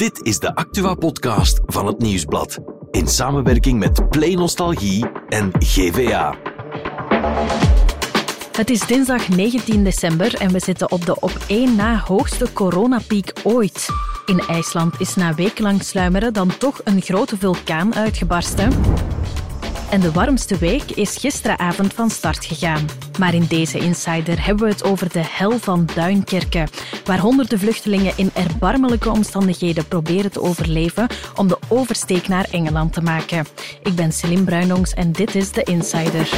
Dit is de Actua-podcast van het Nieuwsblad. In samenwerking met Play Nostalgie en GVA. Het is dinsdag 19 december en we zitten op de op één na hoogste coronapiek ooit. In IJsland is na wekenlang sluimeren dan toch een grote vulkaan uitgebarsten. En de warmste week is gisteravond van start gegaan. Maar in deze Insider hebben we het over de hel van Duinkerke, waar honderden vluchtelingen in erbarmelijke omstandigheden proberen te overleven om de oversteek naar Engeland te maken. Ik ben Celine Bruinongs en dit is de Insider.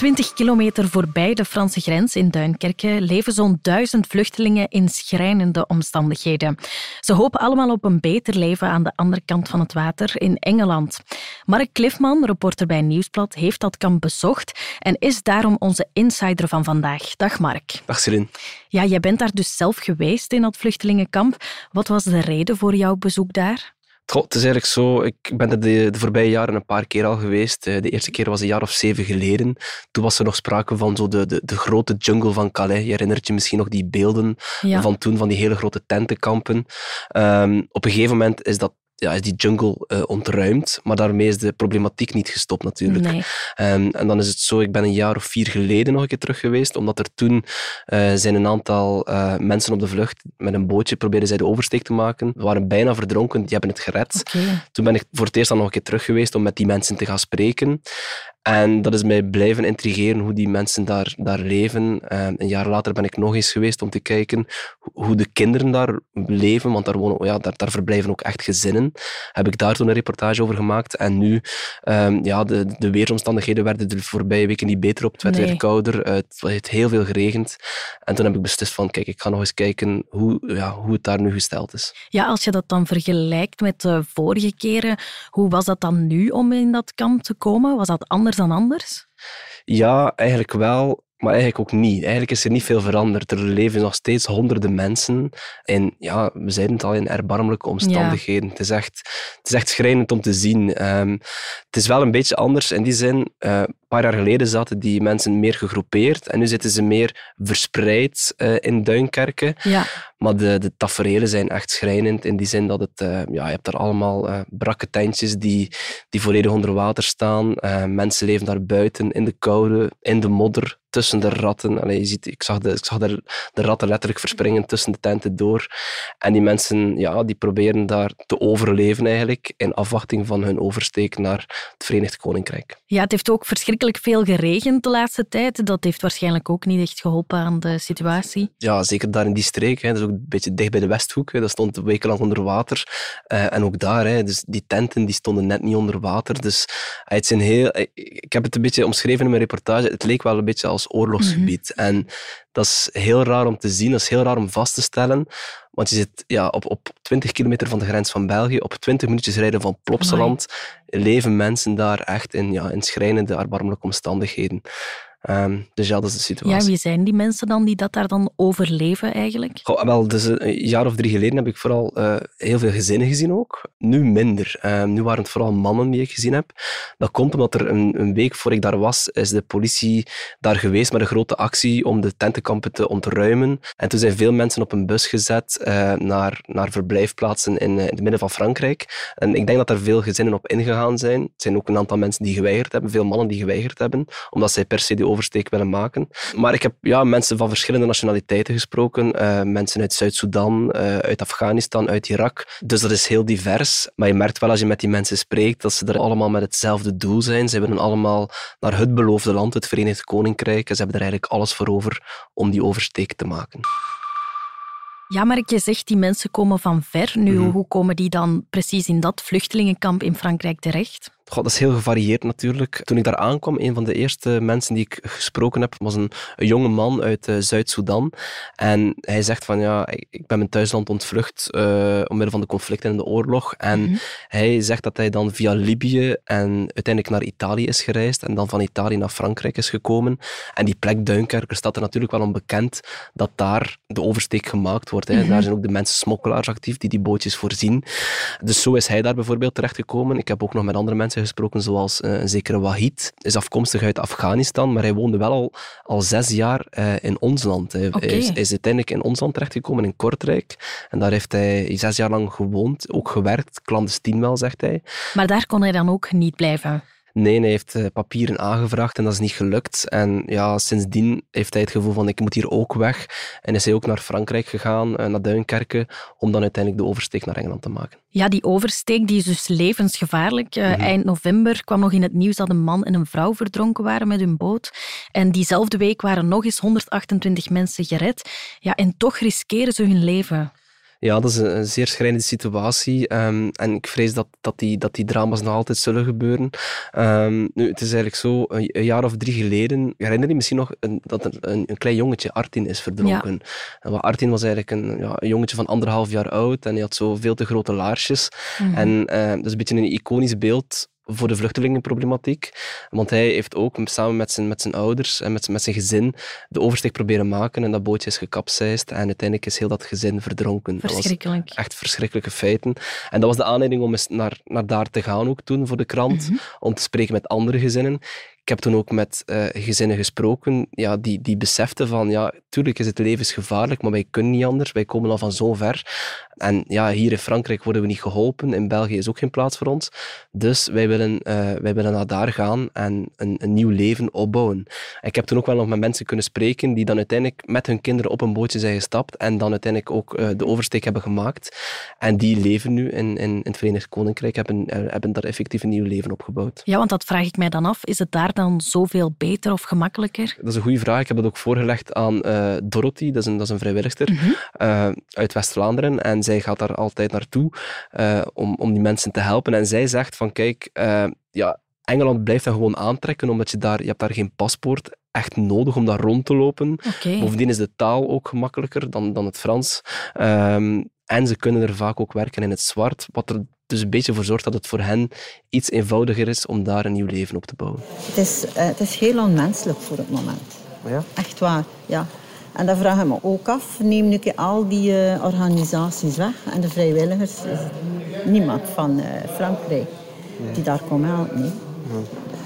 20 kilometer voorbij de Franse grens in Duinkerke leven zo'n duizend vluchtelingen in schrijnende omstandigheden. Ze hopen allemaal op een beter leven aan de andere kant van het water in Engeland. Mark Cliffman, reporter bij Nieuwsblad, heeft dat kamp bezocht en is daarom onze insider van vandaag. Dag Mark. Dag Celine. Ja, jij bent daar dus zelf geweest in dat vluchtelingenkamp. Wat was de reden voor jouw bezoek daar? Het is eigenlijk zo, ik ben er de, de, voorbije jaren een paar keer al geweest. Eh, de eerste keer was een jaar of zeven geleden. Toen was er nog sprake van zo de, de, de grote jungle van Calais. Je herinnert je misschien nog die beelden van toen, van die hele grote tentenkampen. Um, op een gegeven moment is dat ja, is die jungle uh, ontruimd, maar daarmee is de problematiek niet gestopt natuurlijk. Nee. Um, en dan is het zo, ik ben een jaar of vier geleden nog een keer terug geweest, omdat er toen uh, zijn een aantal uh, mensen op de vlucht met een bootje probeerden zij de oversteek te maken. We waren bijna verdronken, die hebben het gered. Okay. Toen ben ik voor het eerst dan nog een keer terug geweest om met die mensen te gaan spreken. En dat is mij blijven intrigeren hoe die mensen daar, daar leven. Uh, een jaar later ben ik nog eens geweest om te kijken hoe de kinderen daar leven, want daar, wonen, ja, daar, daar verblijven ook echt gezinnen. Heb ik daar toen een reportage over gemaakt. En nu, um, ja, de, de weersomstandigheden werden de voorbije weken niet beter op. Het werd Nee. weer kouder, het heeft heel veel geregend. En toen heb ik beslist van, kijk, ik ga nog eens kijken hoe, ja, hoe het daar nu gesteld is. Ja, als je dat dan vergelijkt met de vorige keren, hoe was dat dan nu om in dat kamp te komen? Was dat anders dan anders? Ja, eigenlijk wel. Maar eigenlijk ook niet. Eigenlijk is er niet veel veranderd. Er leven nog steeds honderden mensen. En ja, we zeiden het al, in erbarmelijke omstandigheden. Het, is echt, het is echt schrijnend om te zien. Um, het is wel een beetje anders in die zin. Uh, een paar jaar geleden zaten die mensen meer gegroepeerd. En nu zitten ze meer verspreid uh, in Duinkerken. Ja. Maar de, de tafereelen zijn echt schrijnend in die zin dat het, uh, ja, je hebt daar allemaal uh, brakke tentjes die, die volledig onder water staan. Mensen leven daar buiten in de koude, in de modder, tussen de ratten. Allee, je ziet, ik zag, de, ik zag de, de ratten letterlijk verspringen tussen de tenten door. En die mensen ja, die proberen daar te overleven eigenlijk in afwachting van hun oversteek naar het Verenigd Koninkrijk. Ja, het heeft ook verschrikkelijk veel geregend de laatste tijd. Dat heeft waarschijnlijk ook niet echt geholpen aan de situatie. Ja, zeker daar in die streek. Hè. Dat is ook een beetje dicht bij de Westhoek. Hè. Dat stond wekenlang onder water. Uh, en ook daar, hè. Dus die tenten die stonden net niet onder water. Dus uh, het zijn heel... Ik heb het een beetje omschreven in mijn reportage. Het leek wel een beetje als oorlogsgebied. Mm -hmm. En dat is heel raar om te zien, dat is heel raar om vast te stellen. Want je zit ja, op, op 20 kilometer van de grens van België, op 20 minuutjes rijden van Plopsaland, leven mensen daar echt in, ja, in schrijnende, erbarmelijke omstandigheden. Um, dus ja, dat is de situatie. Ja, wie zijn die mensen dan die dat daar dan overleven eigenlijk? Goh, wel, dus een jaar of drie geleden heb ik vooral uh, heel veel gezinnen gezien ook. Nu minder. Um, nu waren het vooral mannen die ik gezien heb. Dat komt omdat er een, een, week voor ik daar was, is de politie daar geweest met een grote actie om de tentenkampen te ontruimen. En toen zijn veel mensen op een bus gezet uh, naar, naar verblijfplaatsen in, in het midden van Frankrijk. En ik denk dat er veel gezinnen op ingegaan zijn. Er zijn ook een aantal mensen die geweigerd hebben, veel mannen die geweigerd hebben, omdat zij per se die oversteek willen maken. Maar ik heb ja, mensen van verschillende nationaliteiten gesproken. Uh, mensen uit Zuid-Soedan, uit Afghanistan, uit Irak. Dus dat is heel divers. Maar je merkt wel als je met die mensen spreekt dat ze er allemaal met hetzelfde doel zijn. Ze willen allemaal naar het beloofde land, het Verenigd Koninkrijk. En ze hebben er eigenlijk alles voor over om die oversteek te maken. Ja, maar je zegt die mensen komen van ver. Nu, mm -hmm. hoe komen die dan precies in dat vluchtelingenkamp in Frankrijk terecht? God, dat is heel gevarieerd natuurlijk. Toen ik daar aankwam, een van de eerste mensen die ik gesproken heb, was een, een jonge man uit uh, Zuid-Soedan. En hij zegt van, ja, ik, ik ben mijn thuisland ontvlucht uh, omwille van de conflicten en de oorlog. En mm -hmm. hij zegt dat hij dan via Libië en uiteindelijk naar Italië is gereisd en dan van Italië naar Frankrijk is gekomen. En die plek Duinkerke staat er natuurlijk wel onbekend dat daar de oversteek gemaakt wordt. Hè. Mm -hmm. Daar zijn ook de mensen smokkelaars actief die die bootjes voorzien. Dus zo is hij daar bijvoorbeeld terechtgekomen. Ik heb ook nog met andere mensen mensen gesproken, zoals een zekere Wahid. Is afkomstig uit Afghanistan, maar hij woonde wel al, al zes jaar in ons land. Hij, is, hij, is, uiteindelijk in ons land terechtgekomen, in Kortrijk. En daar heeft hij zes jaar lang gewoond, ook gewerkt, clandestien wel, zegt hij. Maar daar kon hij dan ook niet blijven? Nee, hij heeft eh, papieren aangevraagd en dat is niet gelukt. En ja, sindsdien heeft hij het gevoel van ik moet hier ook weg. En is hij ook naar Frankrijk gegaan, eh, naar Duinkerken, om dan uiteindelijk de oversteek naar Engeland te maken. Ja, die oversteek die is dus levensgevaarlijk. Uh, Eind november kwam nog in het nieuws dat een man en een vrouw verdronken waren met hun boot. En diezelfde week waren nog eens 128 mensen gered. Ja, en toch riskeren ze hun leven. Ja, dat is een, zeer schrijnende situatie. Ehm, en ik vrees dat, dat, die, dat die drama's nog altijd zullen gebeuren. Um, nu, het is eigenlijk zo, een, jaar of drie geleden, herinner je misschien nog een, dat er een, een, klein jongetje, Artin, is verdronken. Ja. Artin was eigenlijk een, ja, een jongetje van anderhalf jaar oud en hij had zo veel te grote laarsjes. Mhm. En uh, dat is een beetje een iconisch beeld voor de vluchtelingenproblematiek. Want hij heeft ook samen met zijn, met zijn ouders en met, met zijn gezin de oversteek proberen maken en dat bootje is gekapseist en uiteindelijk is heel dat gezin verdronken. Verschrikkelijk. Dat was echt verschrikkelijke feiten. En dat was de aanleiding om eens naar, naar daar te gaan ook toen voor de krant, mhm. om te spreken met andere gezinnen. Ik heb toen ook met uh, gezinnen gesproken ja, die, die beseften van, ja, tuurlijk is het levensgevaarlijk, maar wij kunnen niet anders. Wij komen al van zo ver. En ja, hier in Frankrijk worden we niet geholpen. In België is ook geen plaats voor ons. Dus wij willen, uh, wij willen naar daar gaan en een, een nieuw leven opbouwen. ik heb toen ook wel nog met mensen kunnen spreken die dan uiteindelijk met hun kinderen op een bootje zijn gestapt en dan uiteindelijk ook uh, de oversteek hebben gemaakt. En die leven nu in, in, in het Verenigd Koninkrijk, hebben, hebben daar effectief een nieuw leven opgebouwd. Ja, want dat vraag ik mij dan af. Is het daar dan zoveel beter of gemakkelijker? Dat is een goede vraag. Ik heb dat ook voorgelegd aan uh, Dorothy, dat is een, dat is een vrijwilligster mm uit West-Vlaanderen. En zij gaat daar altijd naartoe uh, om, om die mensen te helpen. En zij zegt van kijk, ja, Engeland blijft dat gewoon aantrekken, omdat je daar, je hebt daar geen paspoort echt nodig om daar rond te lopen. Okay. Bovendien is de taal ook gemakkelijker dan, dan het Frans. Um, en ze kunnen er vaak ook werken in het zwart, wat er dus een beetje voor zorgt dat het voor hen iets eenvoudiger is om daar een nieuw leven op te bouwen. Het is, uh, het is heel onmenselijk voor het moment. Ja? Echt waar, ja. En dan vraag ik me ook af, neem nu al die uh, organisaties weg en de vrijwilligers, niemand van uh, Frankrijk die daar komt helpen. Nee.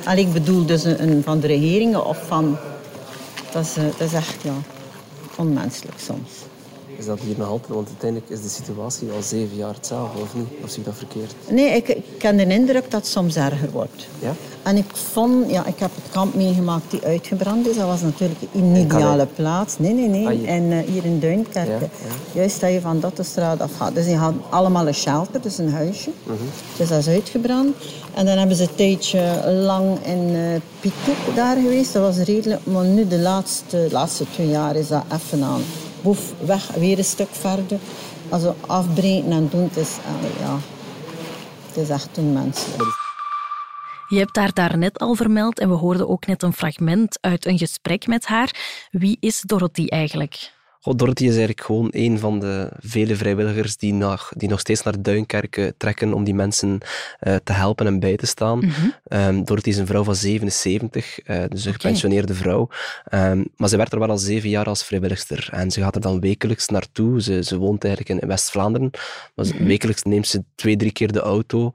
En ik bedoel dus een, een, van de regeringen of van... Dat is, uh, dat is echt ja, onmenselijk soms. Is dat hier nog altijd? Want uiteindelijk is de situatie al zeven jaar hetzelfde, of niet? Of zie ik dat verkeerd? Nee, ik, ik heb de indruk dat het soms erger wordt. Ja? En ik vond, ja, ik heb het kamp meegemaakt die uitgebrand is. Dat was natuurlijk een ideale plaats. Nee, nee, nee. Ah, en uh, hier in Duinkerke. Ja, ja. Juist dat je van dat de straat af gaat. Dus die hadden allemaal een shelter, dus een huisje. Mhm. Dus dat is uitgebrand. En dan hebben ze een tijdje lang in uh, Pitouk daar geweest. Dat was redelijk. Maar nu de laatste, laatste twee jaar is dat even aan boef weg, weer een stuk verder. Also afbreken en doen, het is, ja, het is echt menselijk. Je hebt haar daarnet al vermeld en we hoorden ook net een fragment uit een gesprek met haar. Wie is Dorothy eigenlijk? God, Dorothy is eigenlijk gewoon een van de vele vrijwilligers die nog, die nog steeds naar Duinkerken trekken om die mensen uh, te helpen en bij te staan. Mm -hmm. um, Dorothy is een vrouw van 77, uh, eh, dus een gepensioneerde vrouw. Um, maar ze werkt er wel al zeven jaar als vrijwilligster. En ze gaat er dan wekelijks naartoe. Ze, ze woont eigenlijk in West-Vlaanderen. Maar mm -hmm. wekelijks neemt ze twee, drie keer de auto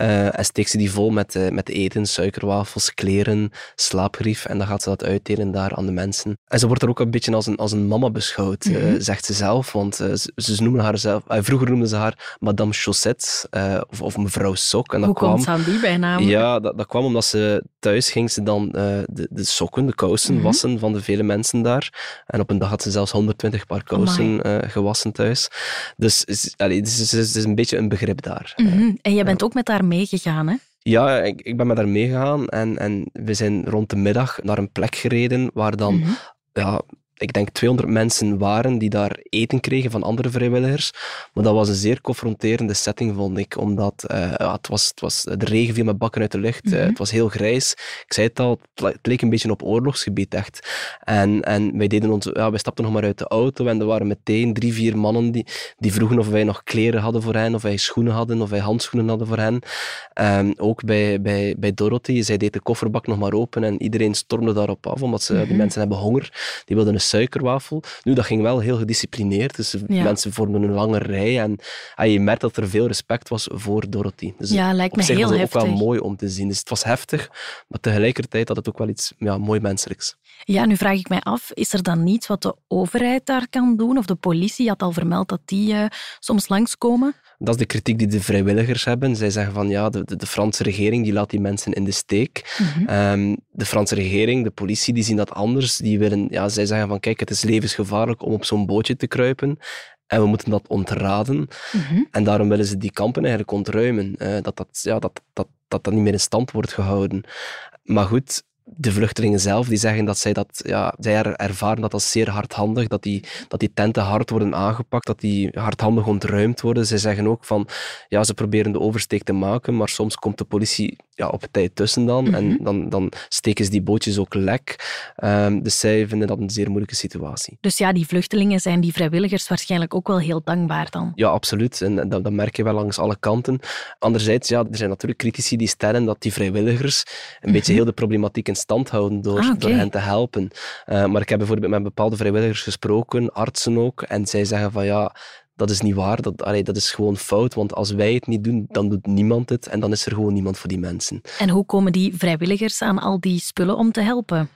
uh, en steekt ze die vol met, met eten, suikerwafels, kleren, slaapgrief. En dan gaat ze dat uitdelen daar aan de mensen. En ze wordt er ook een beetje als een, als een mama beschouwd. Mm -hmm. zegt ze zelf. Want uh, ze, ze, noemen haar zelf... Uh, vroeger noemden ze haar Madame Chaussette of, of, mevrouw Sok. En dat Hoe kwam, komt ze aan die bijnaam? Ja, dat, dat, kwam omdat ze thuis ging ze dan de, de, sokken, de kousen mm -hmm. wassen van de vele mensen daar. En op een dag had ze zelfs 120 paar kousen gewassen thuis. Dus het, is, het is een beetje een begrip daar. Mm -hmm. En jij bent ook met haar meegegaan, hè? Ja, ik, ik ben met haar meegegaan en, en we zijn rond de middag naar een plek gereden waar dan mm -hmm. ja, ik denk 200 mensen waren die daar eten kregen van andere vrijwilligers. Maar dat was een zeer confronterende setting, vond ik. Omdat uh, ja, het, was, het was, de regen viel met bakken uit de lucht. Mm -hmm. uh, het was heel grijs. Ik zei het al, het leek een beetje op oorlogsgebied, echt. En, en wij, deden ons, ja, wij stapten nog maar uit de auto en er waren meteen drie, vier mannen die, die vroegen of wij nog kleren hadden voor hen, of wij schoenen hadden, of wij handschoenen hadden voor hen. Um, ook bij, bij, bij Dorothy, zij deed de kofferbak nog maar open en iedereen stormde daarop af, omdat ze, mm -hmm. die mensen hebben honger. Die wilden een suikerwafel. Nu, dat ging wel heel gedisciplineerd. Dus mensen vormden een lange rij. En, en je merkt dat er veel respect was voor Dorothy. Dus ja, lijkt me heel was het ook wel mooi om te zien. Dus het was heftig, maar tegelijkertijd had het ook wel iets ja, mooi menselijks. Ja, nu vraag ik mij af, is er dan niets wat de overheid daar kan doen? Of de politie had al vermeld dat die uh, soms langskomen? Dat is de kritiek die de vrijwilligers hebben. Zij zeggen van ja, de, de, de Franse regering die laat die mensen in de steek. Mhm. Ehm, de Franse regering, de politie, die zien dat anders. Die willen, ja, zij zeggen van kijk, het is levensgevaarlijk om op zo'n bootje te kruipen. En we moeten dat ontraden. Mhm. En daarom willen ze die kampen eigenlijk ontruimen. Uh, dat, dat, ja, dat, dat, dat dat niet meer in stand wordt gehouden. Maar goed, de vluchtelingen zelf die zeggen dat zij dat, ja, zij ervaren dat als zeer hardhandig, dat die, dat die tenten hard worden aangepakt, dat die hardhandig ontruimd worden. Zij zeggen ook van, ja, ze proberen de oversteek te maken, maar soms komt de politie ja, op tijd tussen dan en mhm. dan, dan steken ze die bootjes ook lek. Um, dus zij vinden dat een zeer moeilijke situatie. Dus ja, die vluchtelingen zijn die vrijwilligers waarschijnlijk ook wel heel dankbaar dan? Ja, absoluut. En dat, dat merk je wel langs alle kanten. Anderzijds, ja, er zijn natuurlijk critici die stellen dat die vrijwilligers een beetje mhm. heel de problematiek in stand houden door, ah, door hen te helpen. Uh, maar ik heb bijvoorbeeld met bepaalde vrijwilligers gesproken, artsen ook, en zij zeggen van ja, dat is niet waar. Dat, allee, dat is gewoon fout. Want als wij het niet doen, dan doet niemand het. En dan is er gewoon niemand voor die mensen. En hoe komen die vrijwilligers aan al die spullen om te helpen?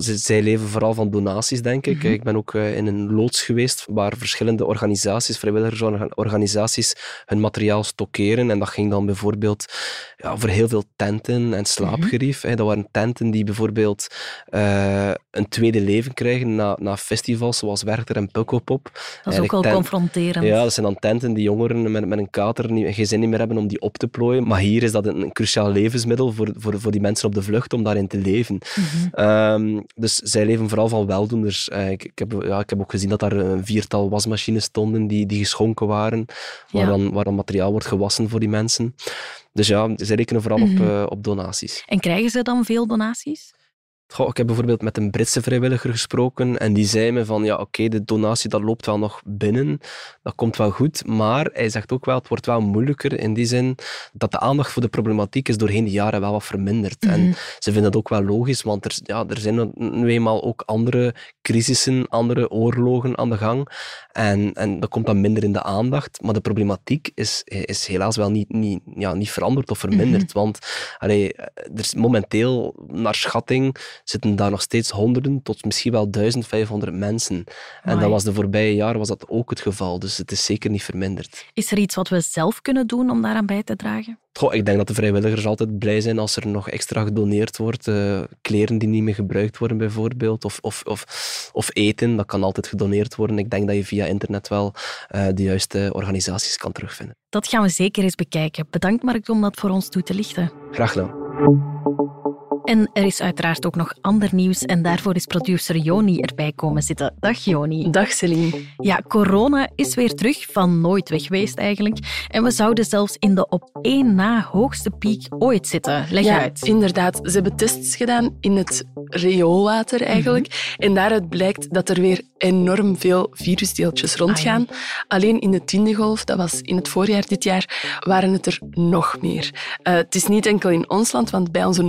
Zij leven vooral van donaties, denk ik. Mhm. Ik ben ook eh, in een loods geweest waar verschillende organisaties, vrijwilligersorganisaties, hun materiaal stockeren. En dat ging dan bijvoorbeeld ja, over heel veel tenten en slaapgerief. Mm Dat waren tenten die bijvoorbeeld uh, een tweede leven krijgen na, na festivals zoals Werchter en Pukkelpop. Dat is ook wel confronterend. Ja, dat zijn dan tenten die jongeren met, met een kater niet, geen zin meer hebben om die op te plooien. Maar hier is dat een, een cruciaal levensmiddel voor, voor, voor die mensen op de vlucht om daarin te leven. Mm Ehm, dus zij leven vooral van weldoeners. Uh, ik, ik, heb, ja, ik heb ook gezien dat daar een viertal wasmachines stonden die, die geschonken waren, waar, dan, waar dan materiaal wordt gewassen voor die mensen. Dus ja, zij rekenen vooral op, mhm. eh, op donaties. En krijgen ze dan veel donaties? Ik heb bijvoorbeeld met een Britse vrijwilliger gesproken en die zei me van ja, oké, de donatie dat loopt wel nog binnen, dat komt wel goed, maar hij zegt ook wel, het wordt wel moeilijker in die zin dat de aandacht voor de problematiek is doorheen de jaren wel wat verminderd. En mhm. ze vinden dat ook wel logisch, want er, ja, er zijn nu eenmaal ook andere crisissen, andere oorlogen aan de gang en, en dat komt dan minder in de aandacht, maar de problematiek is, is helaas wel niet, niet, ja, niet veranderd of verminderd, mhm. want allee, er is momenteel naar schatting zitten daar nog steeds honderden tot misschien wel 1500 mensen. En dat was de voorbije jaren was dat ook het geval, dus het is zeker niet verminderd. Is er iets wat we zelf kunnen doen om daaraan bij te dragen? Goh, ik denk dat de vrijwilligers altijd blij zijn als er nog extra gedoneerd wordt. Uh, kleren die niet meer gebruikt worden bijvoorbeeld, of, of, of, of, eten, dat kan altijd gedoneerd worden. Ik denk dat je via internet wel uh, de juiste organisaties kan terugvinden. Dat gaan we zeker eens bekijken. Bedankt Mark om dat voor ons toe te lichten. Graag gedaan. En er is uiteraard ook nog ander nieuws en daarvoor is producer Joni erbij komen zitten. Dag Joni. Dag Celine. Ja, corona is weer terug, van nooit weg geweest eigenlijk. En we zouden zelfs in de op één na hoogste piek ooit zitten. Leg ja, uit. inderdaad. Ze hebben tests gedaan in het rioolwater eigenlijk. Mhm. En daaruit blijkt dat er weer enorm veel virusdeeltjes rondgaan. Ah, Alleen in de tiende golf, dat was in het voorjaar dit jaar, waren het er nog meer. Uh, het is niet enkel in ons land, want bij onze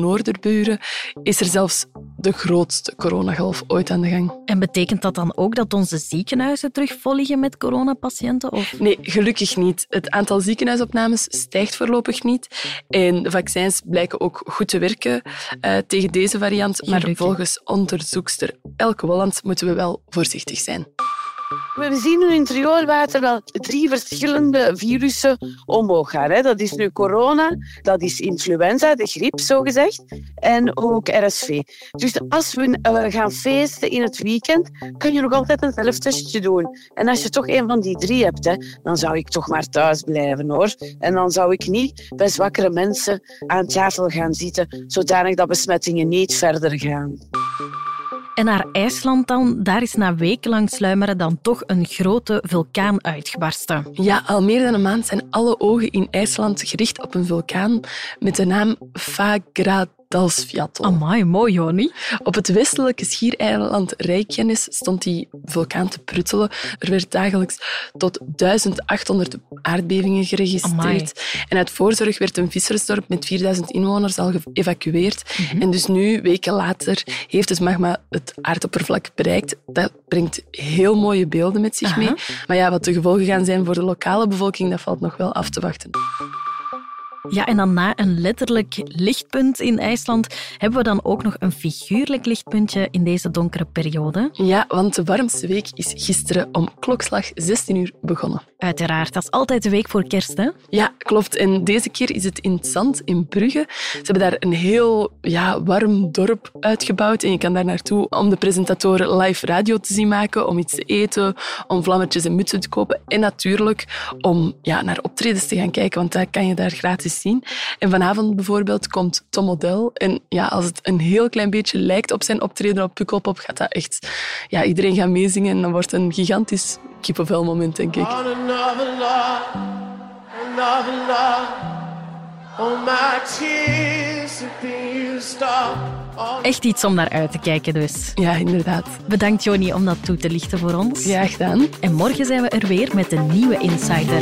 is er zelfs de grootste coronagolf ooit aan de gang. En betekent dat dan ook dat onze ziekenhuizen terug vol liggen met coronapatiënten? Of? Nee, gelukkig niet. Het aantal ziekenhuisopnames stijgt voorlopig niet. En de vaccins blijken ook goed te werken uh, tegen deze variant. Maar volgens onderzoekster Elke Wolland moeten we wel voorzichtig zijn. We zien nu in het rioolwater wel drie verschillende virussen omhoog gaan. Dat is nu corona, dat is influenza, de griep zogezegd, en ook RSV. Dus als we uh, gaan feesten in het weekend, kun je nog altijd een zelftestje doen. En als je toch een van die drie hebt, dan zou ik toch maar thuis blijven hoor. En dan zou ik niet bij zwakkere mensen aan tafel gaan zitten, zodanig dat besmettingen niet verder gaan. En naar IJsland dan, daar is na wekenlang sluimeren dan toch een grote vulkaan uitgebarsten. Ja, al meer dan een maand zijn alle ogen in IJsland gericht op een vulkaan met de naam Fagradalur. Dalsfjatl. Amai, mooi, Joni. Op het westelijke schiereiland Reykjanes stond die vulkaan te pruttelen. Er werd dagelijks tot 1800 aardbevingen geregistreerd. Amai. En uit voorzorg werd een vissersdorp met 4000 inwoners al geëvacueerd. En dus nu, weken later, heeft het magma het aardoppervlak bereikt. Dat brengt heel mooie beelden met zich Aha. mee. Maar ja, wat de gevolgen gaan zijn voor de lokale bevolking, dat valt nog wel af te wachten. Ja, en dan na een letterlijk lichtpunt in IJsland hebben we dan ook nog een figuurlijk lichtpuntje in deze donkere periode. Ja, want de warmste week is gisteren om klokslag 16 uur begonnen. Uiteraard, dat is altijd de week voor kerst, hè? Ja, klopt. En deze keer is het in het Zand, in Brugge. Ze hebben daar een heel ja, warm dorp uitgebouwd. En je kan daar naartoe om de presentatoren live radio te zien maken, om iets te eten, om vlammetjes en mutsen te kopen. En natuurlijk om ja, naar optredens te gaan kijken, want dat kan je daar gratis zien. En vanavond bijvoorbeeld komt Tom Odell. En ja, als het een heel klein beetje lijkt op zijn optreden op Pukkelpop, gaat dat echt... Ja, iedereen gaat meezingen en dan wordt het een gigantisch kippenvelmoment, denk ik. On another love, another love. Oh, my tears have been used up. All Echt iets om naar uit te kijken dus. Ja, inderdaad. Bedankt Joni om dat toe te lichten voor ons. Ja, gedaan. En morgen zijn we er weer met een nieuwe Insider.